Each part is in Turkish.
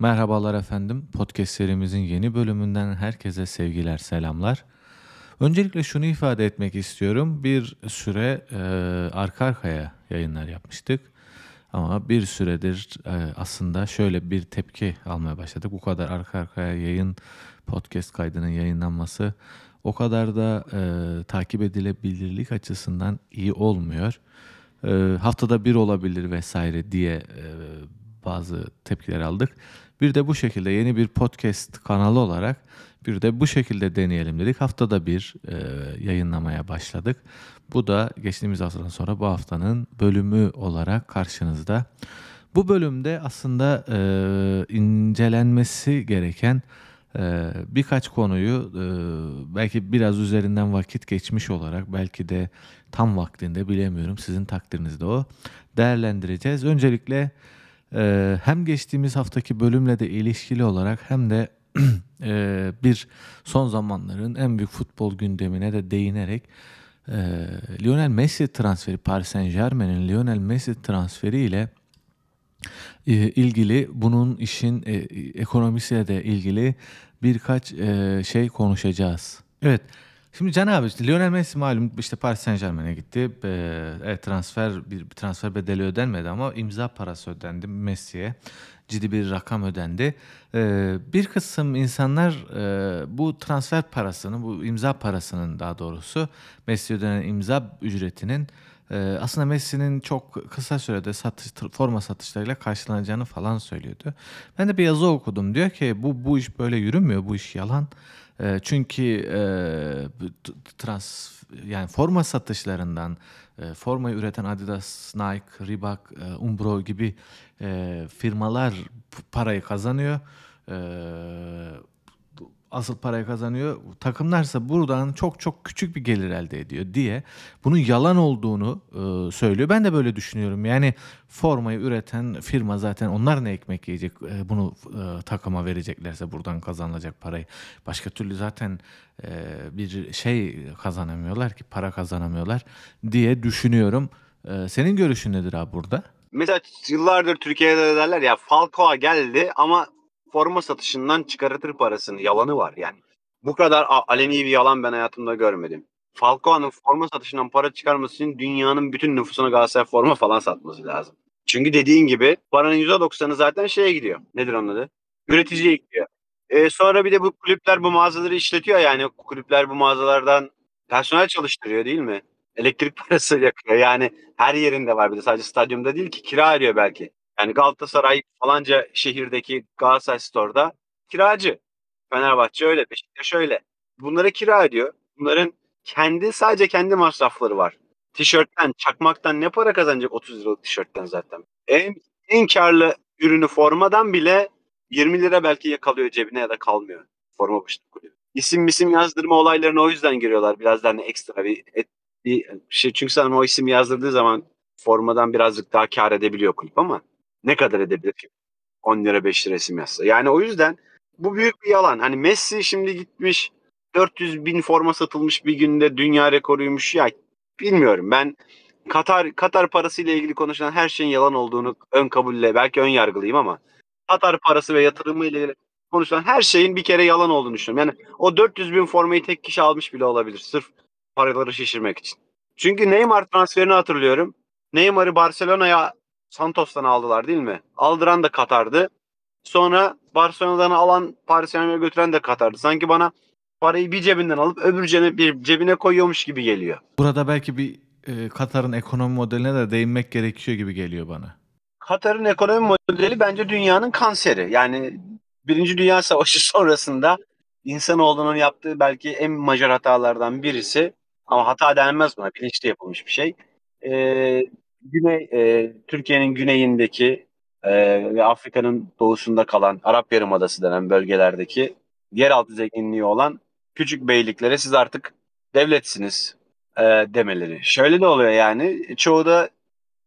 Merhabalar efendim. Podcast serimizin yeni bölümünden herkese sevgiler, selamlar. Öncelikle şunu ifade etmek istiyorum. Bir süre e, arka arkaya yayınlar yapmıştık. Ama bir süredir e, aslında şöyle bir tepki almaya başladık. Bu kadar arka arkaya yayın, podcast kaydının yayınlanması o kadar da e, takip edilebilirlik açısından iyi olmuyor. E, haftada bir olabilir vesaire diye e, bazı tepkiler aldık. Bir de bu şekilde yeni bir podcast kanalı olarak bir de bu şekilde deneyelim dedik. Haftada bir e, yayınlamaya başladık. Bu da geçtiğimiz haftadan sonra bu haftanın bölümü olarak karşınızda. Bu bölümde aslında e, incelenmesi gereken e, birkaç konuyu e, belki biraz üzerinden vakit geçmiş olarak belki de tam vaktinde bilemiyorum sizin takdirinizde o değerlendireceğiz. Öncelikle e, hem geçtiğimiz haftaki bölümle de ilişkili olarak hem de e, bir son zamanların en büyük futbol gündemine de değinerek e, Lionel Messi transferi Paris Saint Germain'in Lionel Messi transferi ile e, ilgili bunun işin ekonomisiyle de ilgili birkaç şey konuşacağız. Evet. Şimdi Can abi işte Lionel Messi malum işte Paris Saint Germain'e gitti. Ee, transfer bir, transfer bedeli ödenmedi ama imza parası ödendi Messi'ye. Ciddi bir rakam ödendi. Ee, bir kısım insanlar e, bu transfer parasını, bu imza parasının daha doğrusu Messi ödenen imza ücretinin e, aslında Messi'nin çok kısa sürede satış, forma satışlarıyla karşılanacağını falan söylüyordu. Ben de bir yazı okudum. Diyor ki bu bu iş böyle yürümüyor, bu iş yalan. E, çünkü e, trans yani forma satışlarından e, formayı üreten Adidas, Nike, Reebok, e, Umbro gibi e, firmalar parayı kazanıyor. E, asıl parayı kazanıyor. Takımlarsa buradan çok çok küçük bir gelir elde ediyor diye bunun yalan olduğunu e, söylüyor. Ben de böyle düşünüyorum. Yani formayı üreten firma zaten onlar ne ekmek yiyecek e, bunu e, takıma vereceklerse buradan kazanılacak parayı. Başka türlü zaten e, bir şey kazanamıyorlar ki para kazanamıyorlar diye düşünüyorum. E, senin görüşün nedir abi burada? Mesela yıllardır Türkiye'de derler ya Falcao geldi ama forma satışından çıkartır parasını. Yalanı var yani. Bu kadar aleni bir yalan ben hayatımda görmedim. Falcao'nun forma satışından para çıkarması için dünyanın bütün nüfusuna Galatasaray forma falan satması lazım. Çünkü dediğin gibi paranın %90'ı zaten şeye gidiyor. Nedir onun adı? Üreticiye gidiyor. E sonra bir de bu kulüpler bu mağazaları işletiyor yani kulüpler bu mağazalardan personel çalıştırıyor değil mi? Elektrik parası yakıyor yani her yerinde var bir de sadece stadyumda değil ki kira ediyor belki. Yani Galatasaray falanca şehirdeki Galatasaray Store'da kiracı. Fenerbahçe öyle, Beşiktaş öyle. Bunlara kira ediyor. Bunların kendi sadece kendi masrafları var. Tişörtten, çakmaktan ne para kazanacak 30 liralık tişörtten zaten. En, en karlı ürünü formadan bile 20 lira belki yakalıyor cebine ya da kalmıyor. Forma başında kulübü. İsim misim yazdırma olaylarına o yüzden giriyorlar. Biraz daha ekstra bir, et, bir şey. Çünkü sen o isim yazdırdığı zaman formadan birazcık daha kar edebiliyor kulüp ama ne kadar edebilir ki? 10 lira 5 lira isim yazsa. Yani o yüzden bu büyük bir yalan. Hani Messi şimdi gitmiş 400 bin forma satılmış bir günde dünya rekoruymuş. Ya bilmiyorum ben Katar Katar parası ile ilgili konuşulan her şeyin yalan olduğunu ön kabulle belki ön yargılıyım ama Katar parası ve yatırımı ile ilgili konuşulan her şeyin bir kere yalan olduğunu düşünüyorum. Yani o 400 bin formayı tek kişi almış bile olabilir sırf paraları şişirmek için. Çünkü Neymar transferini hatırlıyorum. Neymar'ı Barcelona'ya Santos'tan aldılar değil mi? Aldıran da Katar'dı. Sonra Barcelona'dan alan Paris Saint götüren de Katar'dı. Sanki bana parayı bir cebinden alıp öbür cebine, bir cebine koyuyormuş gibi geliyor. Burada belki bir e, Katar'ın ekonomi modeline de değinmek gerekiyor gibi geliyor bana. Katar'ın ekonomi modeli bence dünyanın kanseri. Yani Birinci Dünya Savaşı sonrasında insanoğlunun yaptığı belki en majör hatalardan birisi ama hata denmez buna bilinçli yapılmış bir şey. Ee, Güney e, Türkiye'nin güneyindeki e, ve Afrika'nın doğusunda kalan Arap Yarımadası denen bölgelerdeki yeraltı zenginliği olan küçük beyliklere siz artık devletsiniz e, demeleri. Şöyle de oluyor yani çoğu da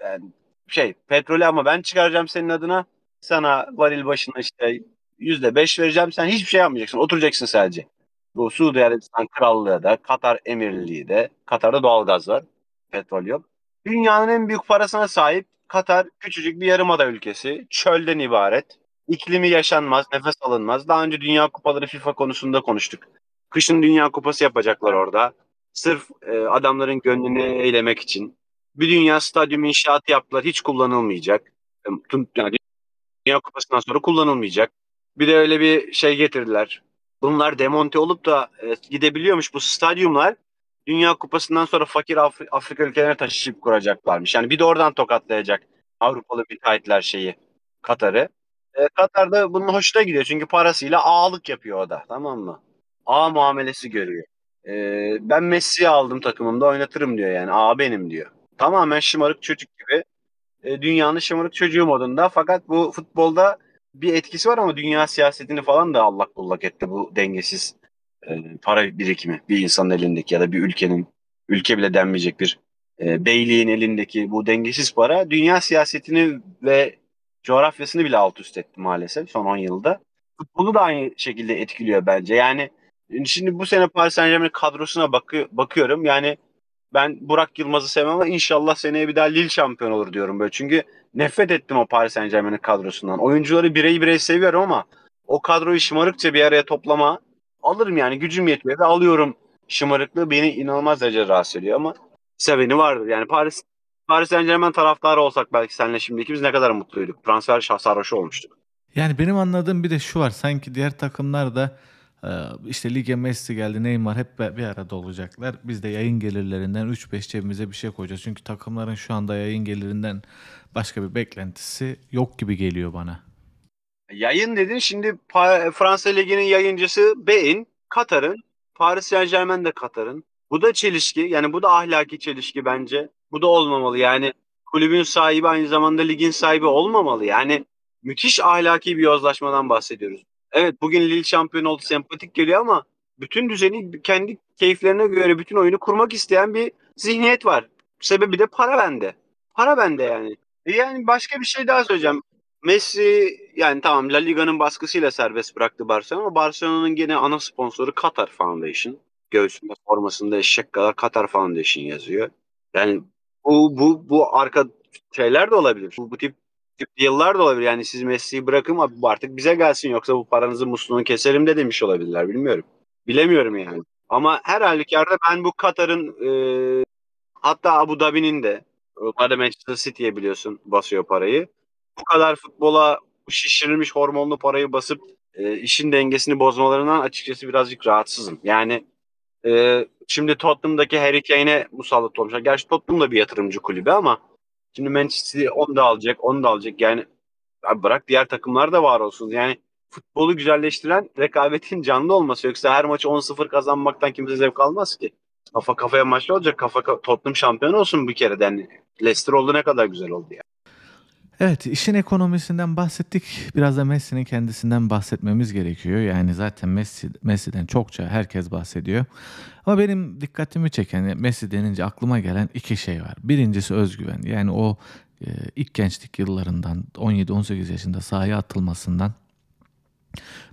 yani şey petrolü ama ben çıkaracağım senin adına sana varil başına işte yüzde beş vereceğim sen hiçbir şey yapmayacaksın oturacaksın sadece. Bu Suudi Arabistan Krallığı da Katar Emirliği de Katar'da doğalgaz var petrol yok. Dünyanın en büyük parasına sahip Katar küçücük bir yarımada ülkesi. Çölden ibaret. İklimi yaşanmaz, nefes alınmaz. Daha önce Dünya Kupaları FIFA konusunda konuştuk. Kışın Dünya Kupası yapacaklar orada. Sırf e, adamların gönlünü eylemek için. Bir dünya stadyum inşaatı yaptılar. Hiç kullanılmayacak. E, yani Dünya Kupası'ndan sonra kullanılmayacak. Bir de öyle bir şey getirdiler. Bunlar demonte olup da e, gidebiliyormuş bu stadyumlar. Dünya Kupası'ndan sonra fakir Afri- Afrika ülkelerine taşıyıp kuracaklarmış. Yani bir de oradan tokatlayacak Avrupalı müteahhitler şeyi Katar'ı. E, Katar da bunun hoşuna gidiyor çünkü parasıyla ağalık yapıyor o da tamam mı? Ağa muamelesi görüyor. E, ben Messi'yi aldım takımımda oynatırım diyor yani. Ağa benim diyor. Tamamen şımarık çocuk gibi. E, dünyanın şımarık çocuğu modunda. Fakat bu futbolda bir etkisi var ama dünya siyasetini falan da allak bullak etti bu dengesiz e, para birikimi. Bir insanın elindeki ya da bir ülkenin, ülke bile denmeyecek bir e, beyliğin elindeki bu dengesiz para dünya siyasetini ve coğrafyasını bile alt üst etti maalesef son 10 yılda. Futbolu da aynı şekilde etkiliyor bence. Yani şimdi bu sene Paris Saint Germain kadrosuna bakı, bakıyorum. Yani ben Burak Yılmaz'ı sevmem ama inşallah seneye bir daha Lille şampiyon olur diyorum böyle. Çünkü nefret ettim o Paris Saint Germain'in kadrosundan. Oyuncuları birey birey seviyorum ama o kadroyu şımarıkça bir araya toplama alırım yani gücüm yetmiyor ve alıyorum şımarıklığı beni inanılmaz derece rahatsız ediyor ama seveni vardır. Yani Paris Paris Saint Germain taraftarı olsak belki seninle şimdi ikimiz ne kadar mutluyduk. Transfer sarhoşu olmuştuk. Yani benim anladığım bir de şu var. Sanki diğer takımlar da e, işte lige Messi geldi, Neymar hep bir arada olacaklar. Biz de yayın gelirlerinden 3-5 cebimize bir şey koyacağız. Çünkü takımların şu anda yayın gelirinden başka bir beklentisi yok gibi geliyor bana. Yayın dedin şimdi Fransa Ligi'nin yayıncısı Bein, Katar'ın, Paris Saint Germain de Katar'ın. Bu da çelişki yani bu da ahlaki çelişki bence. Bu da olmamalı yani kulübün sahibi aynı zamanda ligin sahibi olmamalı. Yani müthiş ahlaki bir yozlaşmadan bahsediyoruz. Evet bugün Lille şampiyon oldu sempatik geliyor ama bütün düzeni kendi keyiflerine göre bütün oyunu kurmak isteyen bir zihniyet var. Sebebi de para bende. Para bende yani. E yani başka bir şey daha söyleyeceğim. Messi yani tamam La Liga'nın baskısıyla serbest bıraktı Barcelona ama Barcelona'nın gene ana sponsoru Qatar Foundation. Göğsünde formasında eşek kadar Qatar Foundation yazıyor. Yani bu bu bu arka şeyler de olabilir. Bu, bu tip tip yıllar da olabilir. Yani siz Messi'yi bırakın artık bize gelsin yoksa bu paranızı musluğunu keserim de demiş olabilirler. Bilmiyorum. Bilemiyorum yani. Ama her halükarda ben bu Katar'ın e, hatta Abu Dhabi'nin de onlar da Manchester City'ye biliyorsun basıyor parayı. Bu kadar futbola şişirilmiş hormonlu parayı basıp e, işin dengesini bozmalarından açıkçası birazcık rahatsızım. Yani e, şimdi Tottenham'daki Harry Kane'e musallat olmuşlar. Gerçi Tottenham da bir yatırımcı kulübü ama şimdi Manchester City onu da alacak, onu da alacak. Yani abi bırak diğer takımlar da var olsun. Yani futbolu güzelleştiren rekabetin canlı olması. Yoksa her maçı 10-0 kazanmaktan kimse zevk almaz ki. Kafa kafaya maçlı olacak. Kafa Tottenham şampiyon olsun bir kere. Yani Leicester oldu ne kadar güzel oldu ya. Evet, işin ekonomisinden bahsettik. Biraz da Messi'nin kendisinden bahsetmemiz gerekiyor. Yani zaten Messi Messi'den çokça herkes bahsediyor. Ama benim dikkatimi çeken Messi denince aklıma gelen iki şey var. Birincisi özgüven. Yani o e, ilk gençlik yıllarından 17-18 yaşında sahaya atılmasından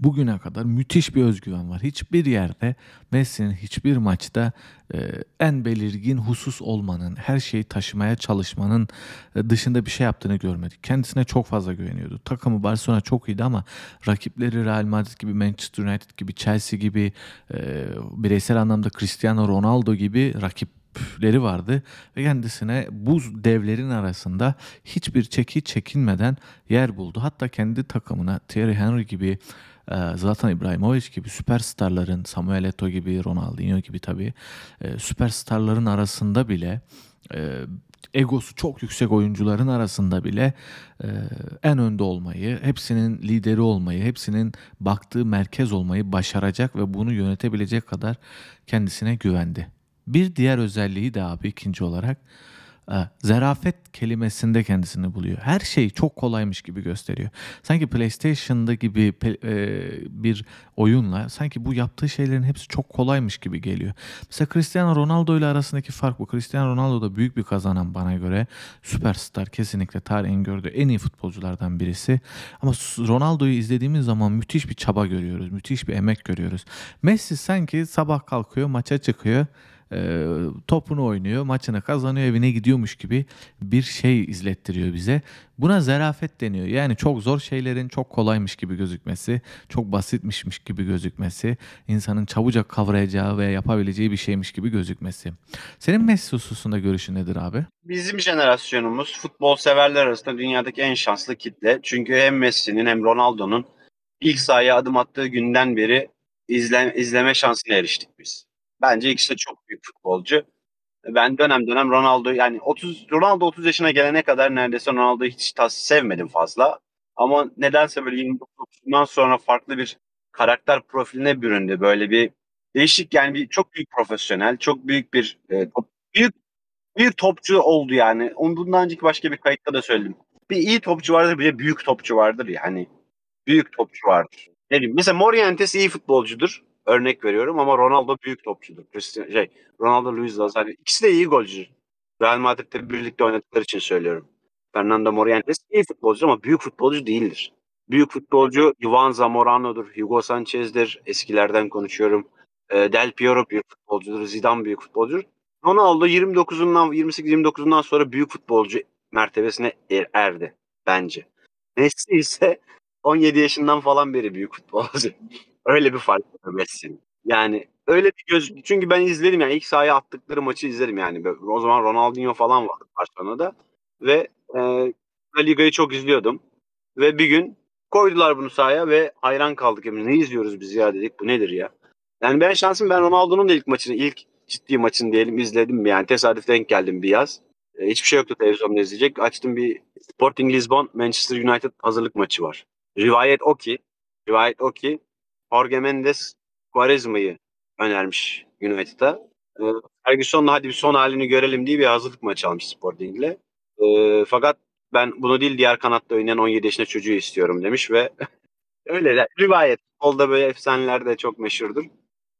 Bugüne kadar müthiş bir özgüven var. Hiçbir yerde Messi'nin hiçbir maçta e, en belirgin husus olmanın, her şeyi taşımaya çalışmanın e, dışında bir şey yaptığını görmedik. Kendisine çok fazla güveniyordu. Takımı Barcelona çok iyiydi ama rakipleri Real Madrid gibi, Manchester United gibi, Chelsea gibi, e, bireysel anlamda Cristiano Ronaldo gibi rakip leri vardı ve kendisine bu devlerin arasında hiçbir çeki çekinmeden yer buldu. Hatta kendi takımına Thierry Henry gibi e, Zlatan İbrahimovic gibi süperstarların Samuel Eto'o gibi Ronaldinho gibi tabii e, süperstarların arasında bile e, egosu çok yüksek oyuncuların arasında bile en önde olmayı, hepsinin lideri olmayı, hepsinin baktığı merkez olmayı başaracak ve bunu yönetebilecek kadar kendisine güvendi. Bir diğer özelliği de abi ikinci olarak e, zarafet kelimesinde kendisini buluyor. Her şey çok kolaymış gibi gösteriyor. Sanki PlayStation'da gibi e, bir oyunla sanki bu yaptığı şeylerin hepsi çok kolaymış gibi geliyor. Mesela Cristiano Ronaldo ile arasındaki fark bu. Cristiano Ronaldo da büyük bir kazanan bana göre. Süperstar kesinlikle tarihin gördüğü en iyi futbolculardan birisi. Ama Ronaldo'yu izlediğimiz zaman müthiş bir çaba görüyoruz. Müthiş bir emek görüyoruz. Messi sanki sabah kalkıyor, maça çıkıyor e, topunu oynuyor, maçını kazanıyor, evine gidiyormuş gibi bir şey izlettiriyor bize. Buna zarafet deniyor. Yani çok zor şeylerin çok kolaymış gibi gözükmesi, çok basitmişmiş gibi gözükmesi, insanın çabucak kavrayacağı ve yapabileceği bir şeymiş gibi gözükmesi. Senin Messi hususunda görüşün nedir abi? Bizim jenerasyonumuz futbol severler arasında dünyadaki en şanslı kitle. Çünkü hem Messi'nin hem Ronaldo'nun ilk sahaya adım attığı günden beri izle, izleme şansına eriştik biz. Bence ikisi de çok büyük futbolcu. Ben dönem dönem Ronaldo yani 30 Ronaldo 30 yaşına gelene kadar neredeyse Ronaldo'yu hiç tas sevmedim fazla. Ama nedense böyle 29'undan sonra farklı bir karakter profiline büründü. Böyle bir değişik yani bir çok büyük profesyonel, çok büyük bir e, büyük bir topçu oldu yani. Onun bundan önceki başka bir kayıtta da söyledim. Bir iyi topçu vardır bir de büyük topçu vardır yani. Büyük topçu vardır. Ne diyeyim? Mesela Morientes iyi futbolcudur. Örnek veriyorum ama Ronaldo büyük topçudur. Christian, şey, Ronaldo Luis Nazario. İkisi de iyi golcü. Real Madrid'de birlikte oynadıkları için söylüyorum. Fernando Morientes iyi futbolcu ama büyük futbolcu değildir. Büyük futbolcu Ivan Zamorano'dur, Hugo Sanchez'dir. Eskilerden konuşuyorum. E, Del Piero büyük futbolcudur, Zidane büyük futbolcudur. Ronaldo 29'undan 28-29'undan sonra büyük futbolcu mertebesine er, erdi bence. Messi ise 17 yaşından falan beri büyük futbolcu. Öyle bir fark var. Yani öyle bir göz çünkü ben izledim yani ilk sahaya attıkları maçı izledim yani. O zaman Ronaldinho falan vardı Barcelona'da ve e, Liga'yı çok izliyordum. Ve bir gün koydular bunu sahaya ve hayran kaldık. Yani ne izliyoruz biz ya dedik bu nedir ya. Yani ben şansım ben Ronaldo'nun ilk maçını ilk ciddi maçını diyelim izledim. Yani tesadüf denk geldim bir yaz. E, hiçbir şey yoktu televizyonda izleyecek. Açtım bir Sporting Lisbon Manchester United hazırlık maçı var. Rivayet o ki rivayet o ki Jorge Mendes Quaresma'yı önermiş United'a. E, Ferguson'la hadi bir son halini görelim diye bir hazırlık maçı almış Sporting'le. E, fakat ben bunu değil diğer kanatta oynayan 17 yaşında çocuğu istiyorum demiş ve öyle de rivayet. Futbolda böyle efsaneler de çok meşhurdur.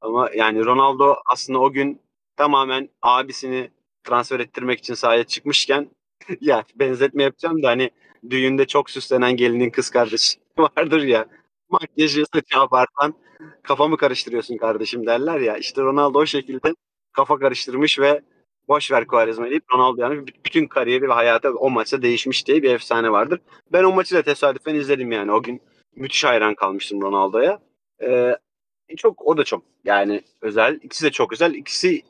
Ama yani Ronaldo aslında o gün tamamen abisini transfer ettirmek için sahaya çıkmışken ya benzetme yapacağım da hani düğünde çok süslenen gelinin kız kardeşi vardır ya makyajı saçı abartan kafamı karıştırıyorsun kardeşim derler ya işte Ronaldo o şekilde kafa karıştırmış ve boş ver Quaresma deyip Ronaldo yani bütün kariyeri ve hayatı o maçta değişmiş diye bir efsane vardır. Ben o maçı da tesadüfen izledim yani o gün müthiş hayran kalmıştım Ronaldo'ya. Ee, çok o da çok yani özel. İkisi de çok özel. İkisini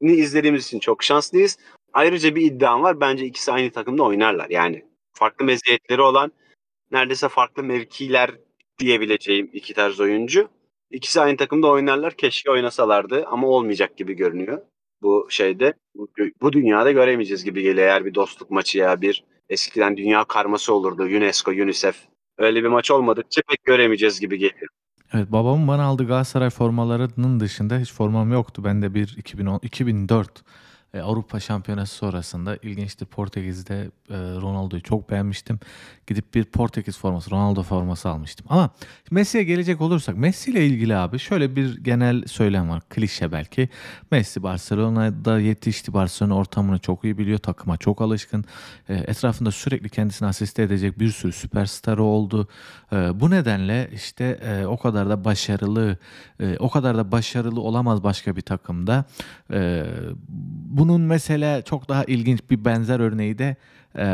izlediğimiz için çok şanslıyız. Ayrıca bir iddiam var. Bence ikisi aynı takımda oynarlar. Yani farklı meziyetleri olan neredeyse farklı mevkiler diyebileceğim iki tarz oyuncu. İkisi aynı takımda oynarlar. Keşke oynasalardı ama olmayacak gibi görünüyor. Bu şeyde bu dünyada göremeyeceğiz gibi geliyor. Eğer bir dostluk maçı ya bir eskiden dünya karması olurdu. UNESCO, UNICEF. Öyle bir maç olmadıkça pek göremeyeceğiz gibi geliyor. Evet babamın bana aldığı Galatasaray formalarının dışında hiç formam yoktu. Ben de bir 2010, 2004 e, Avrupa Şampiyonası sonrasında ilginçtir Portekiz'de e, Ronaldo'yu çok beğenmiştim. Gidip bir Portekiz forması, Ronaldo forması almıştım. Ama Messi'ye gelecek olursak Messi ile ilgili abi şöyle bir genel söylem var. Klişe belki. Messi Barcelona'da yetişti. Barcelona ortamını çok iyi biliyor. Takıma çok alışkın. E, etrafında sürekli kendisini asiste edecek bir sürü süperstarı oldu. E, bu nedenle işte e, o kadar da başarılı e, o kadar da başarılı olamaz başka bir takımda. E, bunun mesela çok daha ilginç bir benzer örneği de e,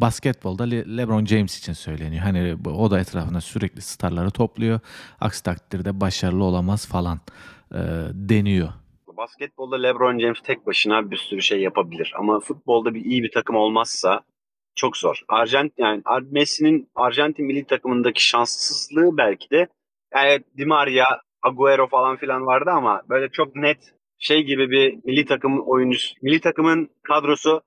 basketbolda Le- LeBron James için söyleniyor. Hani o da etrafında sürekli starları topluyor. Aksi takdirde başarılı olamaz falan e, deniyor. Basketbolda LeBron James tek başına bir sürü şey yapabilir. Ama futbolda bir iyi bir takım olmazsa çok zor. Arjant yani Messi'nin Arjantin milli takımındaki şanssızlığı belki de yani Di Maria, Agüero falan filan vardı ama böyle çok net şey gibi bir milli takım oyuncusu, milli takımın kadrosu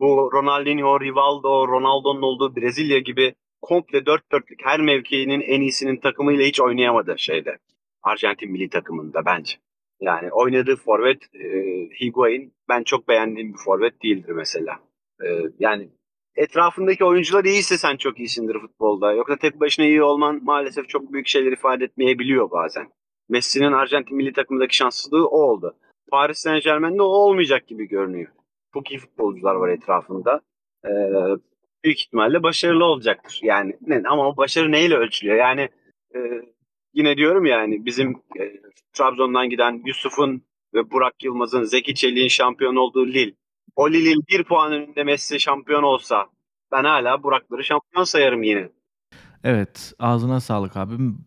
bu Ronaldinho, Rivaldo, Ronaldo'nun olduğu Brezilya gibi komple dört dörtlük her mevkinin en iyisinin takımıyla hiç oynayamadı şeyde. Arjantin milli takımında bence. Yani oynadığı forvet e, Higuain ben çok beğendiğim bir forvet değildir mesela. E, yani etrafındaki oyuncular iyiyse sen çok iyisindir futbolda. Yoksa tek başına iyi olman maalesef çok büyük şeyler ifade etmeyebiliyor bazen. Messi'nin Arjantin milli takımındaki şanssızlığı o oldu. Paris Saint Germain'de o olmayacak gibi görünüyor. Çok iyi futbolcular var etrafında. Ee, büyük ihtimalle başarılı olacaktır. Yani ne, ama başarı neyle ölçülüyor? Yani e, yine diyorum yani bizim e, Trabzon'dan giden Yusuf'un ve Burak Yılmaz'ın Zeki Çelik'in şampiyon olduğu Lille. O Lille'in bir puan önünde Messi şampiyon olsa ben hala Burak'ları şampiyon sayarım yine. Evet, ağzına sağlık abim.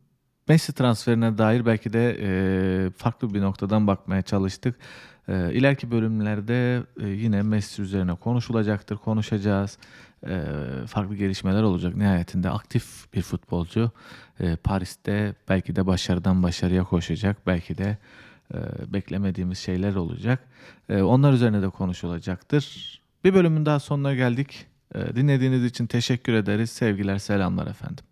Messi transferine dair belki de e, farklı bir noktadan bakmaya çalıştık. E, ileriki bölümlerde e, yine Messi üzerine konuşulacaktır, konuşacağız. E, farklı gelişmeler olacak. Nihayetinde aktif bir futbolcu. E, Paris'te belki de başarıdan başarıya koşacak. Belki de e, beklemediğimiz şeyler olacak. E, onlar üzerine de konuşulacaktır. Bir bölümün daha sonuna geldik. E, dinlediğiniz için teşekkür ederiz. Sevgiler, selamlar efendim.